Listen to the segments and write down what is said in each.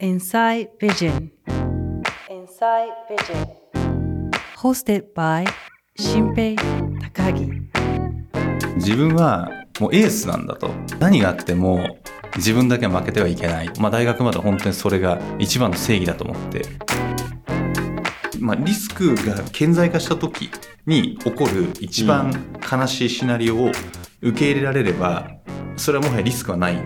Inside Vision. Inside Vision. Hosted by 新平高木。自分はもうエースなんだと何があっても自分だけは負けてはいけない、まあ、大学まで本当にそれが一番の正義だと思って、まあ、リスクが顕在化した時に起こる一番悲しいシナリオを受け入れられればそれはもはやリスクはない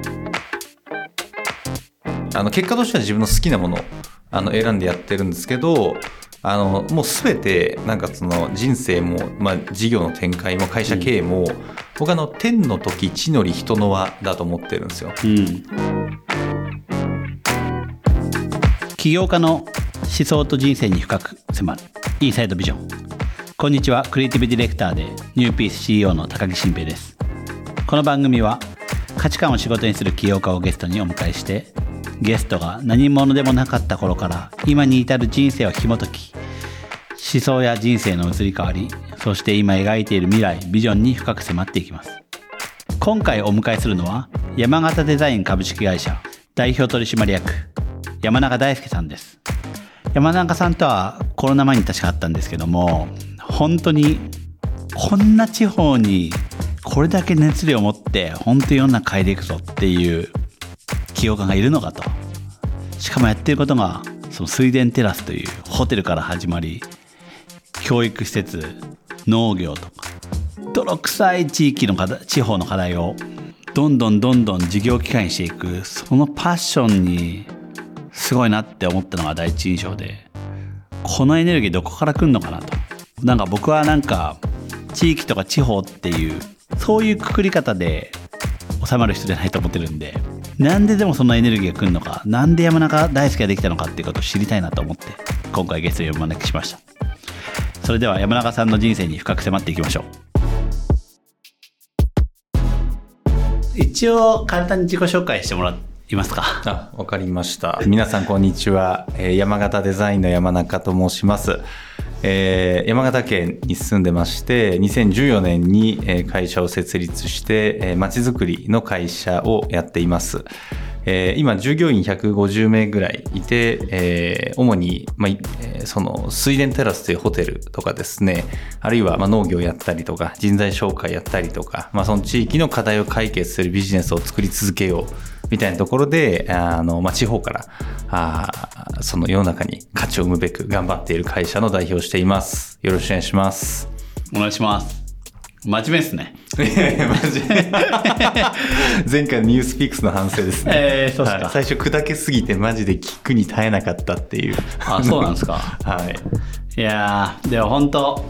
あの結果としては自分の好きなものをあの選んでやってるんですけどあのもう全てなんかその人生も、まあ、事業の展開も会社経営も、僕あの天の時地の利人の輪だと思ってるんですよ。うん。起業家の思想と人生に深く迫るインサイドビジョン。こんにちはクリエイティブディレクターでニューピース CEO の高木新平です。この番組は価値観を仕事にする起業家をゲストにお迎えしてゲストが何者でもなかった頃から今に至る人生を紐解き思想や人生の移り変わりそして今描いている未来ビジョンに深く迫っていきます。今回お迎えするのは山形デザイン株式会社代表取締役山中大輔さんです。山中さんとはコロナ前に確かあったんですけども本当にこんな地方にこれだけ熱量を持って本当に世の中変えていくぞっていう起業家がいるのかと。しかもやってることがその水田テラスというホテルから始まり教育施設農業とか泥臭い地域の地方の課題をどんどんどんどん事業機会にしていくそのパッションにすごいなって思ったのが第一印象でこのエネルギーどこから来るのかなと。なんか僕はなんか地域とか地方っていうそういうくくり方で収まる人じゃないと思ってるんでなんででもそのエネルギーが来るのかなんで山中大輔ができたのかっていうことを知りたいなと思って今回ゲストにお招きしましたそれでは山中さんの人生に深く迫っていきましょう一応簡単に自己紹介してもらいますかあ、わかりました。皆さんこんにちは。えー山形デザインの山中と申します。えー山形県に住んでまして、2014年に会社を設立して、えー、街づくりの会社をやっています。えー今、従業員150名ぐらいいて、えー主に、まあその水田テラスというホテルとかですね、あるいはまあ農業やったりとか、人材紹介やったりとか、まあ、その地域の課題を解決するビジネスを作り続けようみたいなところで、あの、まあ、地方から、あその世の中に価値を生むべく頑張っている会社の代表をしています。よろしくお願いします。お願いします真面目ですねいやいやマジで前回のニュースピックスの反省ですね。えーそうっすかはい最初砕けすぎてマジで聞くに耐えなかったっていう。あそうなんですか はい。いやーでも本当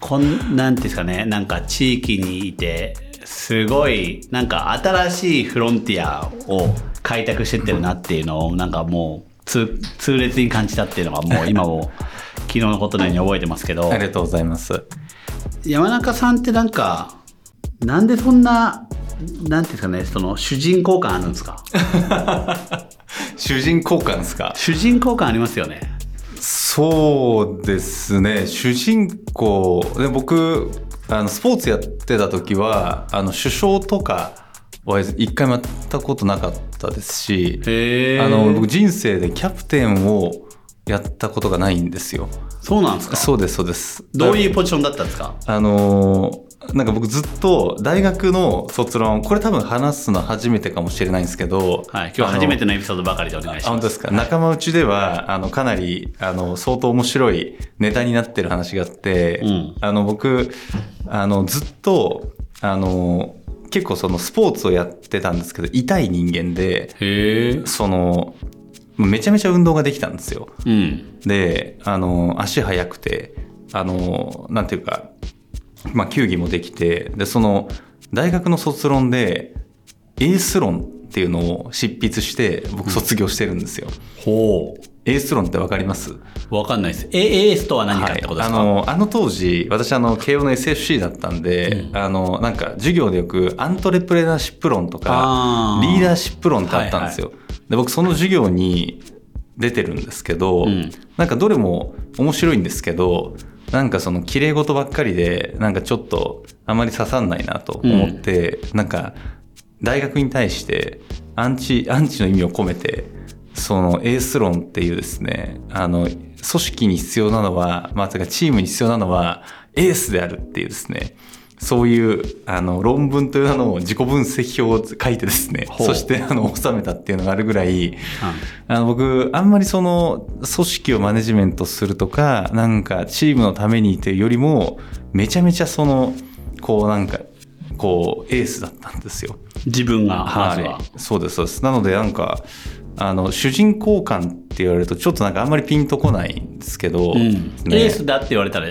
こんなんていうんですかねなんか地域にいてすごいなんか新しいフロンティアを開拓してってるなっていうのをなんかもう痛痛烈に感じたっていうのがもう今も 昨日のことのように覚えてますけどありがとうございます。山中さんってなんかなんでそんななんていうんですかねその主人公感あるんですか？主人公感ですか？主人公感ありますよね。そうですね。主人公。で僕あのスポーツやってた時はあの首相とかは一回もやったことなかったですしへあの僕人生でキャプテンをやったことがないんですよそうなんですか？そうですそうです。どういうポジションだったんですか？あのーなんか僕ずっと大学の卒論これ多分話すの初めてかもしれないんですけど、はい今日初めてのエピソードばかりでお願いします。あ本当ですか、仲間内ではあのかなりあの相当面白いネタになってる話があって、うん。あの僕あのずっとあの結構そのスポーツをやってたんですけど痛い人間でそのめちゃめちゃ運動ができたんですよ。うん。であの足速くてあのなんていうか、まあ、球技もできてでその大学の卒論でエース論っていうのを執筆して僕卒業してるんですよ。ほエース論ってわかります？う。わかんないです。え、エースとは何かってことですか、あのあの当時私あの慶応の SFC だったんで、あのなんか授業でよくアントレプレナーシップ論とかあー。リーダーシップ論ってあったんですよ、で僕その授業に出てるんですけど、ん。なんかどれも面白いんですけどなんかその綺麗事ばっかりでなんかちょっとあまり刺さんないなと思って、なんか大学に対してアンチアンチの意味を込めてそのエース論っていうですね、あの、組織に必要なのは、まあ、てかチームに必要なのは、エースであるっていうですね、そういうあの論文というのを自己分析表を書いてですね、そしてあの収めたっていうのがあるぐらい、うん、あの僕、あんまりその組織をマネジメントするとか、なんかチームのためにというよりも、めちゃめちゃその、こうなんか、こうエースだったんですよ。自分が、はい、そうです、そうです。なのでなんか、あの主人公感って言われるとちょっとなんかあんまりピンとこないんですけど、うん。ね、エースだって言われたら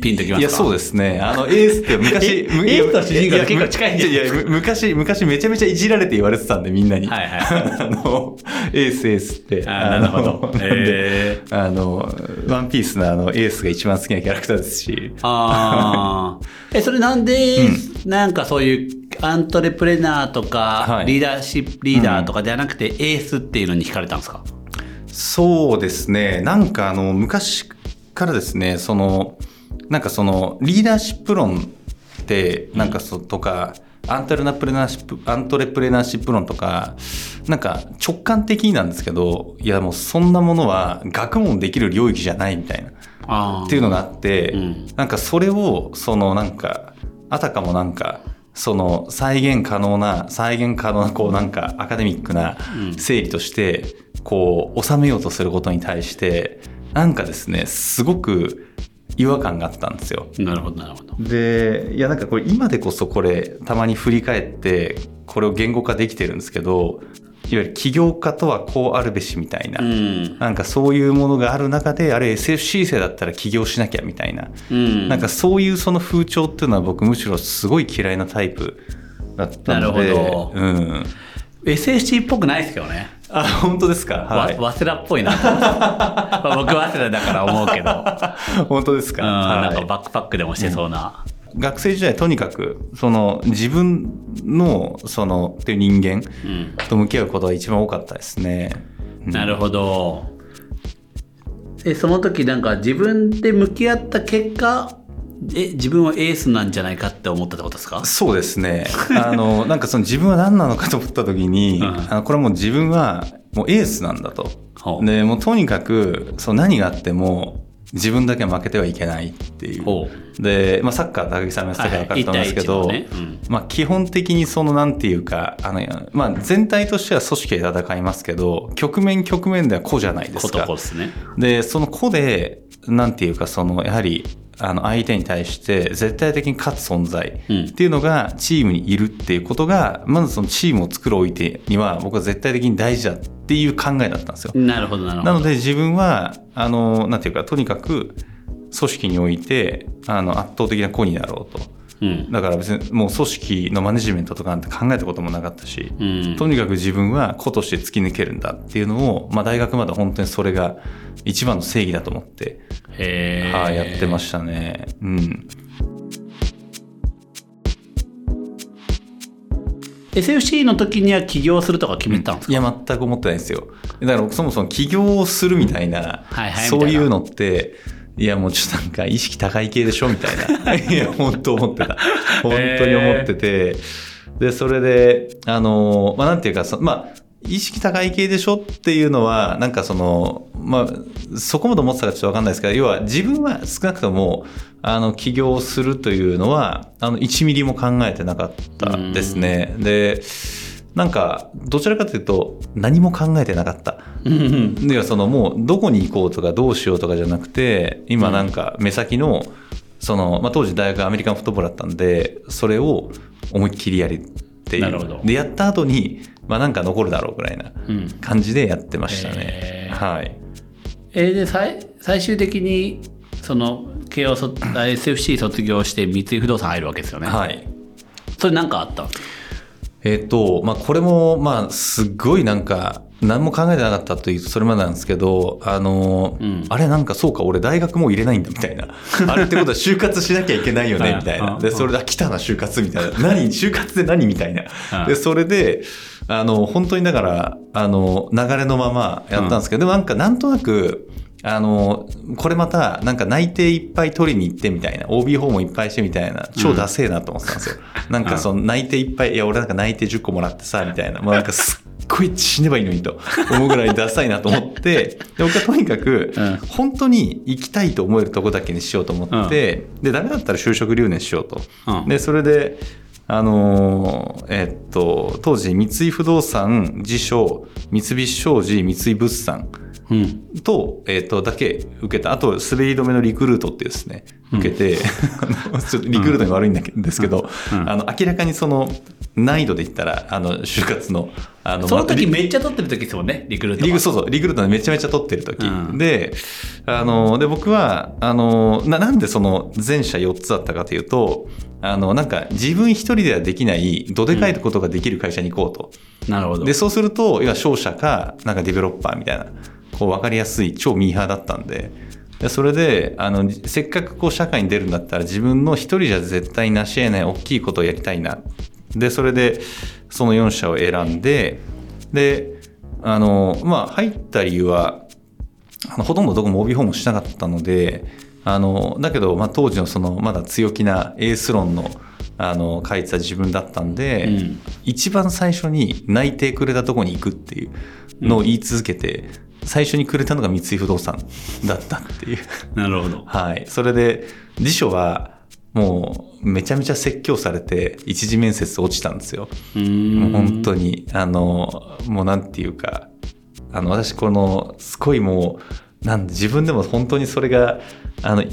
ピンときますいや、そうですね。あの、エースって昔、エースと主人公結構近いんいやいや、昔、昔めちゃめちゃいじられて言われてたんで、みんなに。はいはい。あの、エース、エースって。あなるほど。えー、あの、ワンピースのあの、エースが一番好きなキャラクターですし。ああ。え、それなんで、うん、なんかそういう、アントレプレナーとか、はい、リーダーシップリーダーとかじゃなくて、エースっていうのに惹かれたんですか、そうですね。なんかあの、昔からですね、その、なんかそのリーダーシップ論ってなんかそとか、アントレプレナーシップアントレプレナーシップ論とかなんか直感的なんですけどいやもうそんなものは学問できる領域じゃないみたいなっていうのがあって、うん、なんかそれをそのなんかあたかもなんかその再現可能な再現可能なこうなんかアカデミックな整理としてこう収めようとすることに対してなんかですねすごく違和感があったんですよ。なるほどなるほど。でいやなんかこれ今でこそこれたまに振り返ってこれを言語化できてるんですけどいわゆる起業家とはこうあるべしみたいな、うん、なんかそういうものがある中であれ SFC 生だったら起業しなきゃみたいな、うん、なんかそういうその風潮っていうのは僕むしろすごい嫌いなタイプだったので。なるほど。うん SFC っぽくないですけどね。あ、本当ですか？はい。早稲田っぽいな 僕早稲田だから思うけど。本当ですか、うん、なんかバックパックでもしてそうな。うん、学生時代とにかく、その自分の、その、っていう人間と向き合うことが一番多かったですね。うん、なるほど。え、その時なんか自分で向き合った結果、え自分はエースなんじゃないかって思ったってことですか？そうですね。あのなんかその自分は何なのかと思った時に、うん、あのこれはもう自分はもうエースなんだと。でもうとにかくそう何があっても自分だけは負けてはいけないっていう。で、まあ、サッカー高木さんもやってたから分かると思うんですけど、ね。うん、まあ、基本的にそのなんていうかあの、まあ、全体としては組織で戦いますけど局面局面では個じゃないですか。ですね、でその個でなんていうかそのやはりあの相手に対して絶対的に勝つ存在っていうのがチームにいるっていうことが、まずそのチームを作るおいてには僕は絶対的に大事だっていう考えだったんですよ。なるほどなるほど。なので自分はあのなんていうかとにかく組織においてあの圧倒的な子になろうと。うん、だから別にもう組織のマネジメントとかなんて考えたこともなかったし、うん、とにかく自分は子として突き抜けるんだっていうのを、まあ、大学まで本当にそれが一番の正義だと思って、はあ、やってましたね。うん。SFC の時には起業するとか決めたんですか、いや全く思ってないんですよ。だからそもそも起業をするみたいな、はいはい、そういうのっていやもうちょっとなんか意識高い系でしょみたいな。いや、本当思ってた。本当に思ってて。で、それで、あの、まあなんていうか、まあ、意識高い系でしょっていうのは、なんかその、まあ、そこまで思ってたかちょっとわかんないですけど、要は自分は少なくとも、あの、起業するというのは、あの、1ミリも考えてなかったですね。で、なんか、どちらかというと、何も考えてなかった。いや、そのもう、どこに行こうとか、どうしようとかじゃなくて、今なんか、目先の、その、まあ、当時大学アメリカンフットボールだったんで、それを思いっきりやるっていう。で、やった後に、まあ、なんか残るだろうぐらいな感じでやってましたね。うん、はい。えー、で、最、最終的に、その、慶応 SFC 卒業して三井不動産入るわけですよね。はい。それ何かあった？んですかえっ、と、まあ、これも、まあ、すっごいなんか、何も考えてなかったというとそれまでなんですけど、あの、うん、あれなんかそうか、俺大学もう入れないんだみたいな。あれってことは就活しなきゃいけないよね、みたいな。で、それで、来たな、就活みたいな。何就活で何みたいな。で、それで、あの、本当にだから、あの、流れのままやったんですけど、でもなんかなんとなく、あの、これまた、なんか内定いっぱい取りに行ってみたいな、OB 訪問いっぱいしてみたいな、超ダセえなと思ってたんですよ。うん、なんかその内定いっぱい、いや、俺なんか内定10個もらってさ、みたいな、もうなんかすっごい死ねばいいのにと思うぐらいダサいなと思って、で僕はとにかくうん、本当に行きたいと思えるとこだけにしようと思って、で、ダメだったら就職留年しようと。うん。で、それで、あのーえっと、当時、三井不動産、自称、三菱商事、三井物産うん。と、えっと、だけ受けた。あと、滑り止めのリクルートってですね、受けて、あの ちょっとリクルートに悪いんだけですけど、うんあの、明らかにその、難易度で言ったら、あの、就活の、あの、その時まあめっちゃ取ってる時ですもんね、リクルートは。リグ、そうそう、リクルートでめちゃめちゃ取ってる時、うんで、あの、で、僕は、あの、な、なんでその前者4つだったかというと、あの、なんか自分一人ではできない、どでかいことができる会社に行こうと。なるほど。で、そうすると、要は商社か、なんかディベロッパーみたいな、こう分かりやすい超ミーハーだったんで、でそれで、あの、せっかくこう社会に出るんだったら自分の一人じゃ絶対成し得ない大きいことをやりたいな。で、それで、その4社を選んで、で、あの、まあ、入った理由は、あのほとんどどこも OB 訪問しなかったので、あの、だけど、まあ、当時のその、まだ強気なエース論の、あの、書いてた自分だったんで、うん一番最初に内定くれたとこに行くっていうのを言い続けて、最初にくれたのが三井不動産だったっていう。なるほど。はい。それで、辞書は、もう、めちゃめちゃ説教されて、一次面接落ちたんですよ。もう本当に、あの、もうなんていうか、あの、私この、すごいもう、なん自分でも本当にそれが、あの、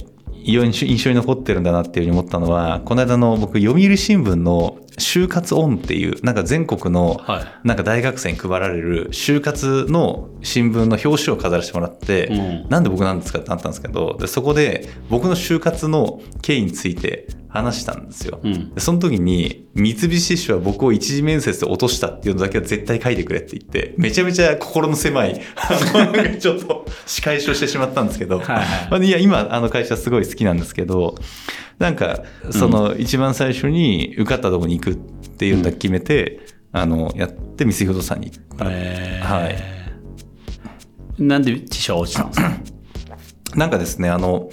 印象に残ってるんだなっていうふうに思ったのは、この間の僕、読売新聞の就活オンっていう、なんか全国の、はい。なんか大学生に配られる就活の新聞の表紙を飾らせてもらって、うんなんで僕なんですかってなったんですけど、でそこで僕の就活の経緯について話したんですよ。うん。でその時に、三菱地所は僕を一次面接で落としたっていうのだけは絶対書いてくれって言って、めちゃめちゃ心の狭い、ちょっと仕返しをしてしまったんですけど、はいはいまあいや、今、あの会社すごい好きなんですけど、なんか、その、一番最初に受かったとこに行くっていうのだけ決めて、あの、やって、三井不動産に行った。えー。はい。なんで辞書落ちたんですか？なんかですね、あの、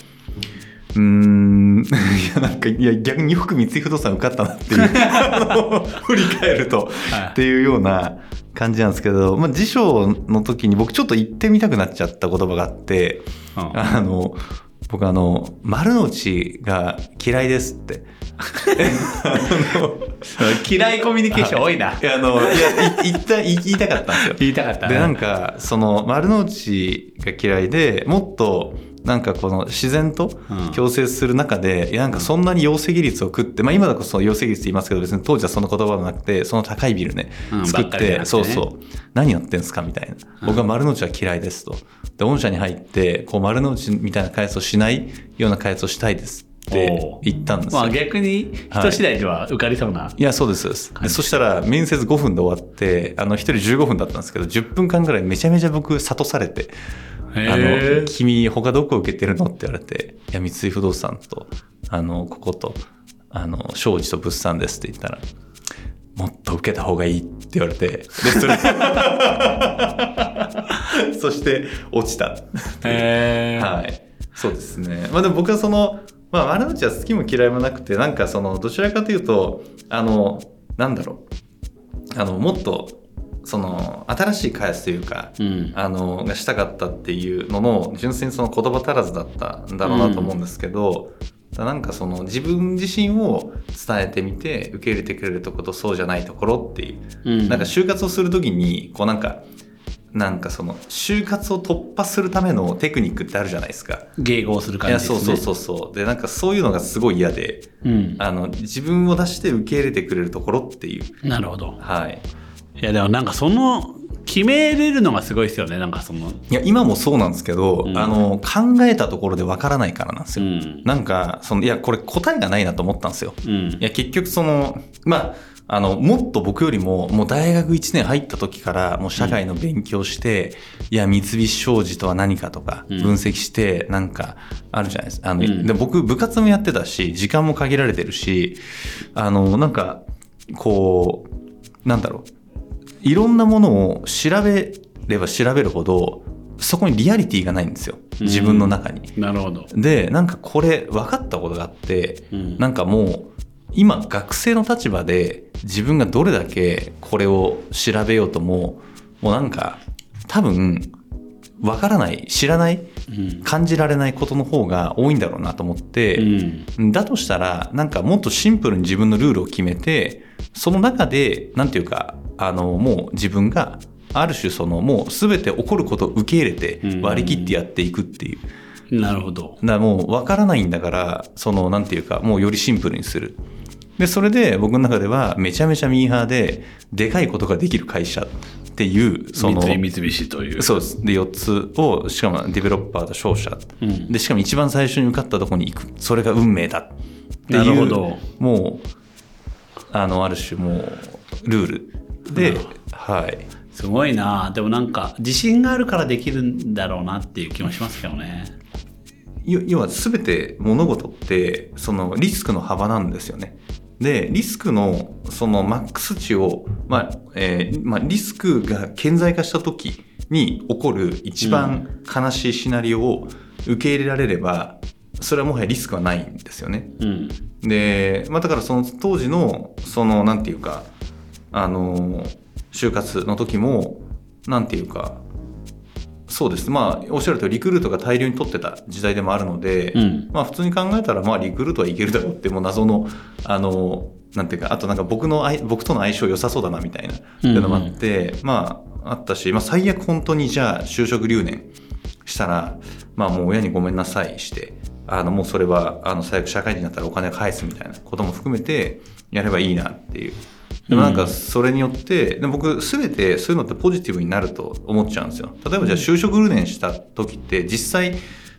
うーん、いや、なんか、いや、逆によく三井不動産受かったなっていう、振り返ると、はい。っていうような感じなんですけど、まあ、辞書の時に僕ちょっと言ってみたくなっちゃった言葉があって、うん。あの、僕あの、丸の内が嫌いですって。嫌いコミュニケーション多いな。いや、あの、いや、い言った、言いたかったんですよ。言いたかったで、なんか、その、丸の内が嫌いで、もっと、なんかこの自然とうん。共生する中で、いやなんかそんなに容積率を食って、まあ今だこそ容積率って言いますけど、別に当時はその言葉はなくて、その高いビルね、うん作って、ばってね。そうそう、何やってんすかみたいな。僕は丸の内は嫌いですと。で、御社に入って、こう丸の内みたいな開発をしないような開発をしたいですって言ったんですよ。まあ逆に人次第では受かりそうな。いや、そうです、そうです。でそしたら、面接5分で終わって、あの、1人15分だったんですけど、10分間ぐらいめちゃめちゃ僕、諭されて、あへのー、君、他どこ受けてるの？って言われて、いや、三井不動産と、あの、ここと、あの、商事と物産ですって言ったら、もっと受けた方がいいって言われて、で、それ、そして、落ちた。へーはい。そうですね。まあでも僕はその、まあ丸の内は好きも嫌いもなくて、なんかその、どちらかというと、あの、なんだろう。あの、もっと、その、新しい開発というか、うん。あの、がしたかったっていうのの、純粋にその言葉足らずだったんだろうなと思うんですけど、だなんかその自分自身を伝えてみて受け入れてくれるところとそうじゃないところっていううんなんか就活をするときに、こうなんか、なんかその、就活を突破するためのテクニックってあるじゃないですか。迎合する感じですね。そうそうそうそう。で、なんかそういうのがすごい嫌で、うん。あの、自分を出して受け入れてくれるところっていう。なるほど。はい。いやでもなんかその、決めれるのがすごいですよね。なんかその、いや、今もそうなんですけど、うんあの、考えたところでわからないからなんですよ。うん。なんか、その、いや、これ答えがないなと思ったんですよ。うんい。や、結局その、まあ、あの、もっと僕よりも、もう大学1年入った時から、もう社会の勉強して、いや、三菱商事とは何かとか、うん分析して、なんか、あるじゃないですか。あの、うんで僕、部活もやってたし、時間も限られてるし、あの、なんか、こう、なんだろう。いろんなものを調べれば調べるほど、そこにリアリティがないんですよ。自分の中に。なるほど。で、なんかこれ分かったことがあって、うんなんかもう、今学生の立場で自分がどれだけこれを調べようとも、もうなんか、多分、わからない、知らない、うん感じられないことの方が多いんだろうなと思って、うんだとしたら、なんかもっとシンプルに自分のルールを決めて、その中で、なんていうか、あの、もう自分が、ある種その、もう全て起こることを受け入れてうん割り切ってやっていくっていう。なるほどだもう分からないんだから、その、なんていうか、もうよりシンプルにする。で、それで僕の中ではめちゃめちゃミーハーで、でかいことができる会社っていう、その、三井三菱というそうです。で、4つを、しかもデベロッパーと商社。うんで、しかも一番最初に受かったところに行く。それが運命だ。ってないう、るほどもう、あの、ある種もう、ルール。でなるほ、はい。すごいなでもなんか自信があるからできるんだろうなっていう気もしますけどね要要は全て物事ってそのリスクの幅なんですよね。でリスクのそのマックス値を、まあえーまあ、リスクが顕在化した時に起こる一番悲しいシナリオを受け入れられればそれはもはやリスクはないんですよね。うんで、まあ、だからその当時のそのなんていうかあの就活の時もなんていうかそうですまあおっしゃるとおりリクルートが大量に取ってた時代でもあるので、うんまあ普通に考えたらまあリクルートはいけるだろうってもう謎のあのなんていうかあとなんか僕の相僕との相性良さそうだなみたいなっていうのもあって、まああったし、まあ、最悪本当にじゃあ就職留年したらまあもう親にごめんなさいしてあのもうそれはあの最悪社会人になったらお金返すみたいなことも含めてやればいいなっていう。でもなんかそれによって、で僕全てそういうのってポジティブになると思っちゃうんですよ。例えばじゃあ就職留年した時って実際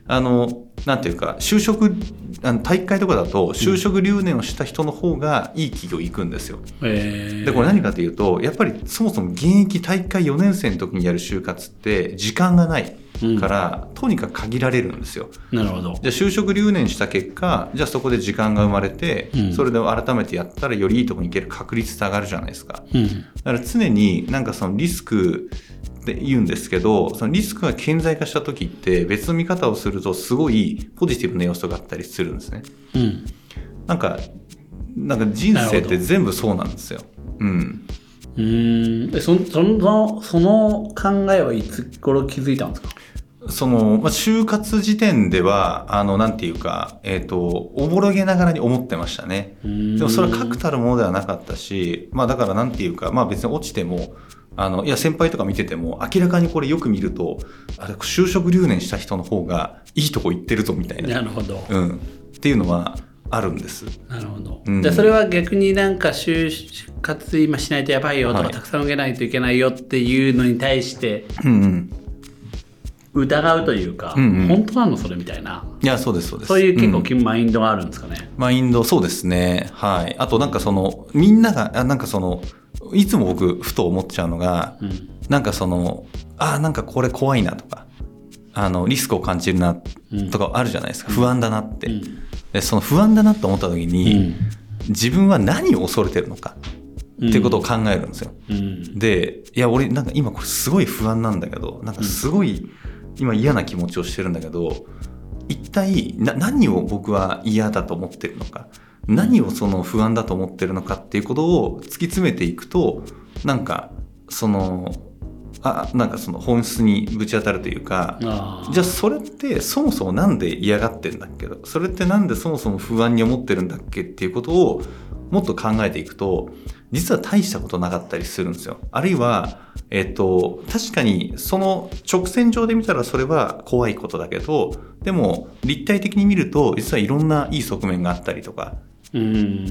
あの、なんていうか、就職、あの大会とかだと、就職留年をした人の方がいい企業行くんですよ。えーで、これ何かというと、やっぱりそもそも現役大会4年生の時にやる就活って時間がないから、とにかく限られるんですよ。なるほどじゃあ就職留年した結果、じゃあそこで時間が生まれて、うんそれで改めてやったらよりいいところに行ける確率って上がるじゃないですか。うんだから常になんかそのリスクって言うんですけど、そのリスクが顕在化した時って別の見方をするとすごいポジティブな要素があったりするんですね。うんなんか、なんか人生って全部そうなんですよ。うん。うーんでそそのその考えはいつ頃気づいたんですか？その、まあ、就活時点では、あの、なんていうか、えっ、と、おぼろげながらに思ってましたね。ででもそれは確たるものではなかったし、まあだからなんていうか、まあ別に落ちても、あの、いや先輩とか見てても、明らかにこれよく見ると、あれ、就職留年した人の方がいいとこ行ってるぞみたいな。なるほど、うん。っていうのはあるんです。なるほど、うんでそれは逆になんか就活今しないとやばいよとか、はいたくさん受けないといけないよっていうのに対してうんうん。疑うというか、うんうん本当なのそれみたいないや、そうです、そうです。そういう結構んきマインドがあるんですかね、マインド、そうですね。はい。あとなんかその、みんなが、あなんかその、いつも僕、ふと思っちゃうのが、うんなんかその、あ、なんかこれ怖いなとか、あの、リスクを感じるなとかあるじゃないですか。不安だなって。うんで、その不安だなと思った時に、うん自分は何を恐れてるのかっていうことを考えるんですよ。うんで、いや、俺、なんか今これすごい不安なんだけど、なんかすごい今嫌な気持ちをしてるんだけど、一体な何を僕は嫌だと思ってるのか、何をその不安だと思ってるのかっていうことを突き詰めていくと、なんか、その、あ、なんかその本質にぶち当たるというか、じゃあそれってそもそもなんで嫌がってんだっけどそれってなんでそもそも不安に思ってるんだっけっていうことをもっと考えていくと実は大したことなかったりするんですよ。あるいは、えっと、確かにその直線上で見たらそれは怖いことだけどでも立体的に見ると実はいろんないい側面があったりとかうん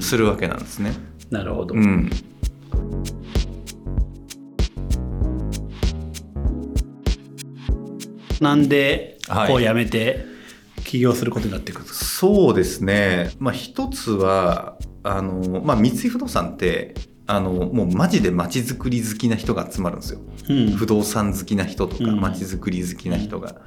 するわけなんですね。なるほど、うん。なんではいこうやめて起業することになっていくんですか、そうですね。まあ一つは、あの、まあ三井不動産って、あの、もうマジで街づくり好きな人が集まるんですよ。うん不動産好きな人とか、うん街づくり好きな人が。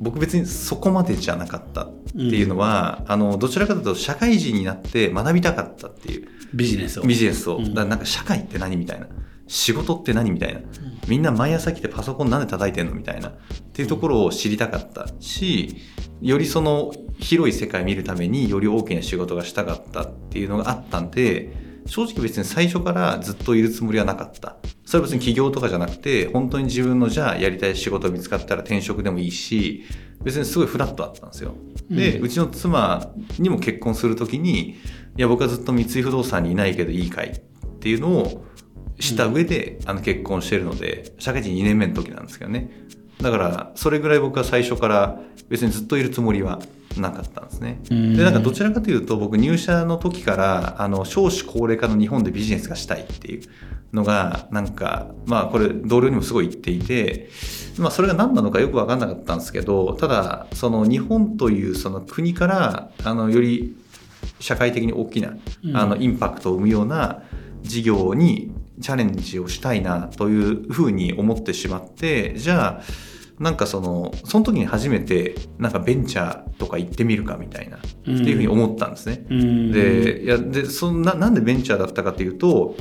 僕別にそこまでじゃなかったっていうのは、あの、どちらかというと社会人になって学びたかったっていう。ビジネスをビジネスを。うんだからなんか社会って何みたいな。仕事って何みたいな。みんな毎朝来てパソコンなんで叩いてんのみたいな。っていうところを知りたかったし、よりその広い世界を見るためにより大きな仕事がしたかったっていうのがあったんで、正直別に最初からずっといるつもりはなかったっそれは別に起業とかじゃなくて、本当に自分のじゃあやりたい仕事見つかったら転職でもいいし、別にすごいフラットだったんですよ。で、うちの妻にも結婚するときに、いや、僕はずっと三井不動産にいないけどいいかいっていうのをした上で、あの結婚してるので、社会人2年目の時なんですけどね。だから、それぐらい僕は最初から別にずっといるつもりはなかったんですね。うんで、なんかどちらかというと、僕入社の時から、あの、少子高齢化の日本でビジネスがしたいっていうのが、なんか、まあこれ同僚にもすごい言っていて、まあそれが何なのかよくわかんなかったんですけど、ただ、その日本というその国から、あの、より社会的に大きな、うんあの、インパクトを生むような事業にチャレンジをしたいなというふうに思ってしまって、じゃあ、なんかその、その時に初めて、なんかベンチャーとか行ってみるかみたいな、っていうふうに思ったんですね。うんで、いや、で、そんな、なんでベンチャーだったかというと、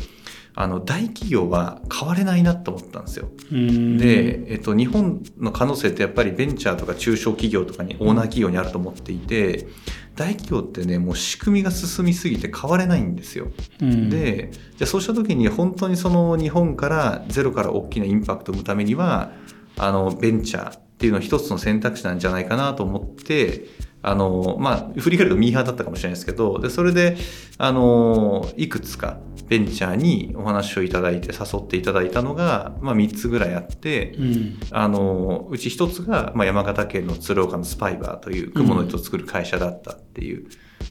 あの、大企業は変われないなと思ったんですよ。うんで、えっと、日本の可能性ってやっぱりベンチャーとか中小企業とかにオーナー企業にあると思っていて、大企業ってね、もう仕組みが進みすぎて変われないんですよ。うんで、じゃあそうした時に本当にその日本からゼロから大きなインパクトを生むためには、あの、ベンチャーっていうのは一つの選択肢なんじゃないかなと思って、あの、まあ、振り返るとミーハーだったかもしれないですけど、で、それで、あの、いくつかベンチャーにお話をいただいて誘っていただいたのが、まあ、3つぐらいあって、うんあの、うち一つが、まあ、山形県の鶴岡のスパイバーという雲の糸を作る会社だったっていう。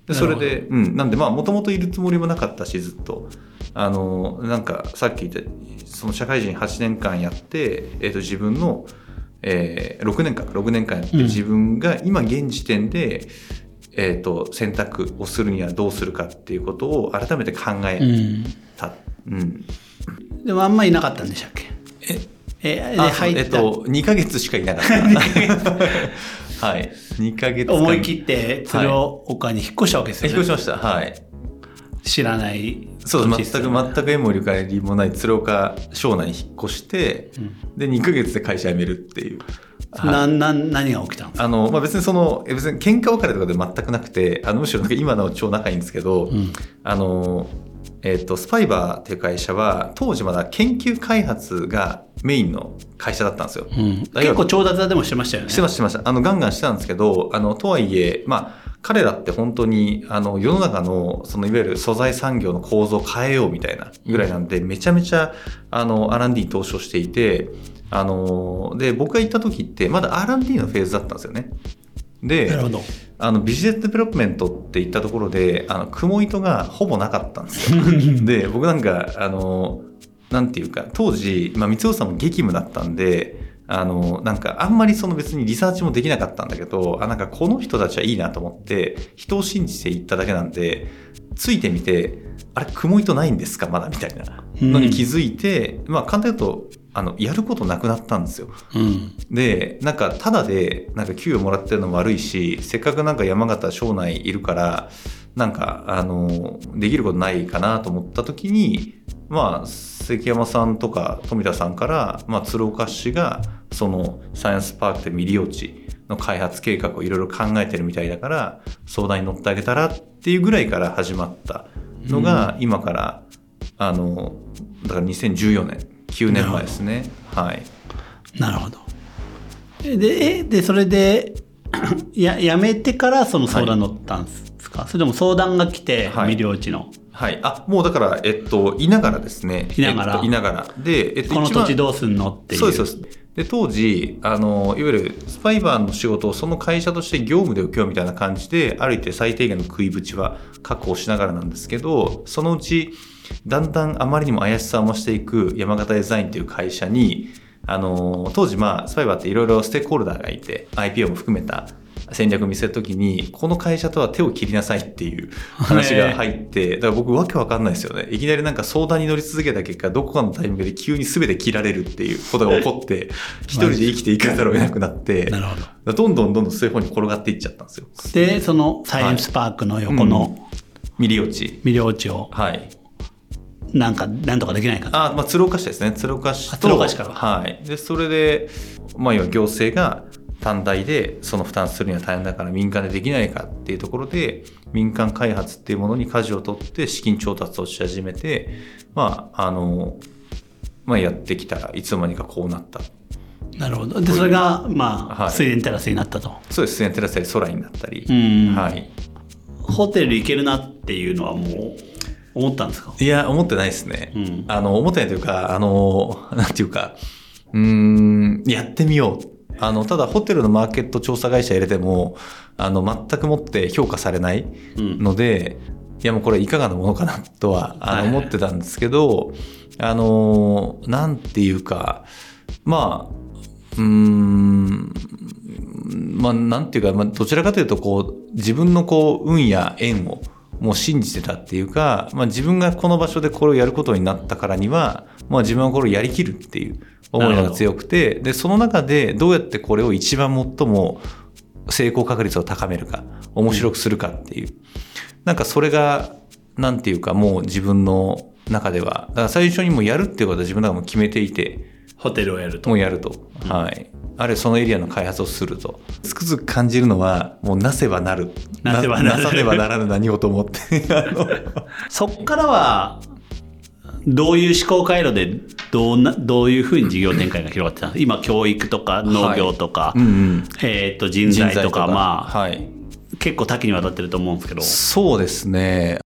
でそれで、うん。なんで、まあ、もともといるつもりもなかったし、ずっと。あの、なんか、さっき言った、その社会人8年間やって、えっ、と、自分の、えー、6年間か、6年間やって、うん自分が今現時点で、えっ、と、選択をするにはどうするかっていうことを改めて考うえんた。うん。でもあんまいなかったんでしたっけ？え、え入えっと、2ヶ月しかいなかった。はい。2ヶ月間。思い切って鶴岡に引っ越したわけですよね、引っ越しました。はい。知らないそう全く、全く縁もゆかりもない鶴岡庄内に引っ越して、で、2ヶ月で会社辞めるっていう。はい。なな何が起きたんですかあの、まあ、別にその、え別に喧嘩別れとかで全くなくて、あの、むしろなんか今の超仲いいんですけど、うん。あの、えっ、と、スパイバーっていう会社は、当時まだ研究開発がメインの会社だったんですよ。うん、結構調達でもしてましたよね。してました、してました。あの、ガンガンしてたんですけど、あの、とはいえ、まあ、彼らって本当に、あの、世の中の、その、いわゆる素材産業の構造を変えようみたいなぐらいなんで、めちゃめちゃ、あの、R&D に投資をしていて、あの、で、僕が行った時って、まだ R&D のフェーズだったんですよね。で、あの、ビジネスデベロップメントって言ったところで、あの、雲糸がほぼなかったんですよ。で、僕なんか、あの、なんていうか、当時、まあ、三尾さんも激務だったんで、あの、なんか、あんまりその別にリサーチもできなかったんだけど、あ、なんかこの人たちはいいなと思って、人を信じていっただけなんで、ついてみて、あれ、雲糸ないんですか？まだみたいなのに気づいて、まあ、簡単に言うと、あの、やることなくなったんですよ。うんで、なんか、ただで、なんか、給与もらってるのも悪いし、せっかくなんか山形省内いるから、なんか、あの、できることないかなと思った時に、まあ、関山さんとか富田さんから、まあ、鶴岡市が、その、サイエンスパークで未利用地の開発計画をいろいろ考えてるみたいだから、相談に乗ってあげたらっていうぐらいから始まったのが、今から、あの、だから2014年、9年前ですね。はい。なるほどでえでそれで ややめてからその相談乗ったんですか、それとも相談が来て、はい未了地の？はい。あ、もうだから、えっと、いながらですね。いながらえっといながら。で、えっと、この土地どうすんのっていうそうです、そうです。で、当時、あの、いわゆるスパイバーの仕事をその会社として業務で請け負うみたいな感じで、ある一定最低限の食いぶちは確保しながらなんですけど、そのうち、だんだんあまりにも怪しさを増していく山形デザインという会社に、あの、当時、まあ、スパイバーっていろいろステークホルダーがいて、IPO も含めた戦略を見せるときに、この会社とは手を切りなさいっていう話が入って、だから僕わけわかんないですよね。いきなりなんか相談に乗り続けた結果、どこかのタイミングで急に全て切られるっていうことが起こって、一人で生きていかざるを得なくなって、なるほどどんどんどんどんそういう方に転がっていっちゃったんですよ。でそのサイエンスパークの横の未利用地。未了地をはい。なんかなんとかできないかなあ、まあ、鶴岡市ですね。鶴岡市と。あ鶴岡市からはい。で、それで、まあ、要は行政が単体でその負担するには大変だから民間でできないかっていうところで、民間開発っていうものに舵を取って資金調達をし始めて、まあ、あの、まあ、やってきたらいつの間にかこうなったなるほど。で、それが、まあ、はい水田テラスになったと。そうですねテラスや空になったり、んはい、ホテル行けるなっていうのはもう、思ったんですか？いや思ってないですね、うん。あの思ってないというかあのなんていうかうーんやってみよう。あのただホテルのマーケット調査会社入れてもあの全くもって評価されないので、いやもうこれいかがなものかなとはあの思ってたんですけど、あのなんていうかまあうーんまあなんていうか、まあ、どちらかというとこう自分のこう運や縁をもう信じてたっていうか、まあ、自分がこの場所でこれをやることになったからには、まあ、自分はこれをやりきるっていう思いが強くてでその中でどうやってこれを一番最も成功確率を高めるか面白くするかっていう、なんかそれがなんていうかもう自分の中では。だから最初にもうやるっていうことは自分の中でも決めていてホテルをやると。もうやると、はいあるいはそのエリアの開発をするとつくづく感じるのはもうなせばなる。なせばなる。なさねばならぬ何事もって。そっからは、どういう思考回路で、どうな、どういうふうに事業展開が広がってたの？今、教育とか農業とか、うんうん。えっ、と、人材とか、まあ、はい。結構多岐にわたってると思うんですけど。そうですね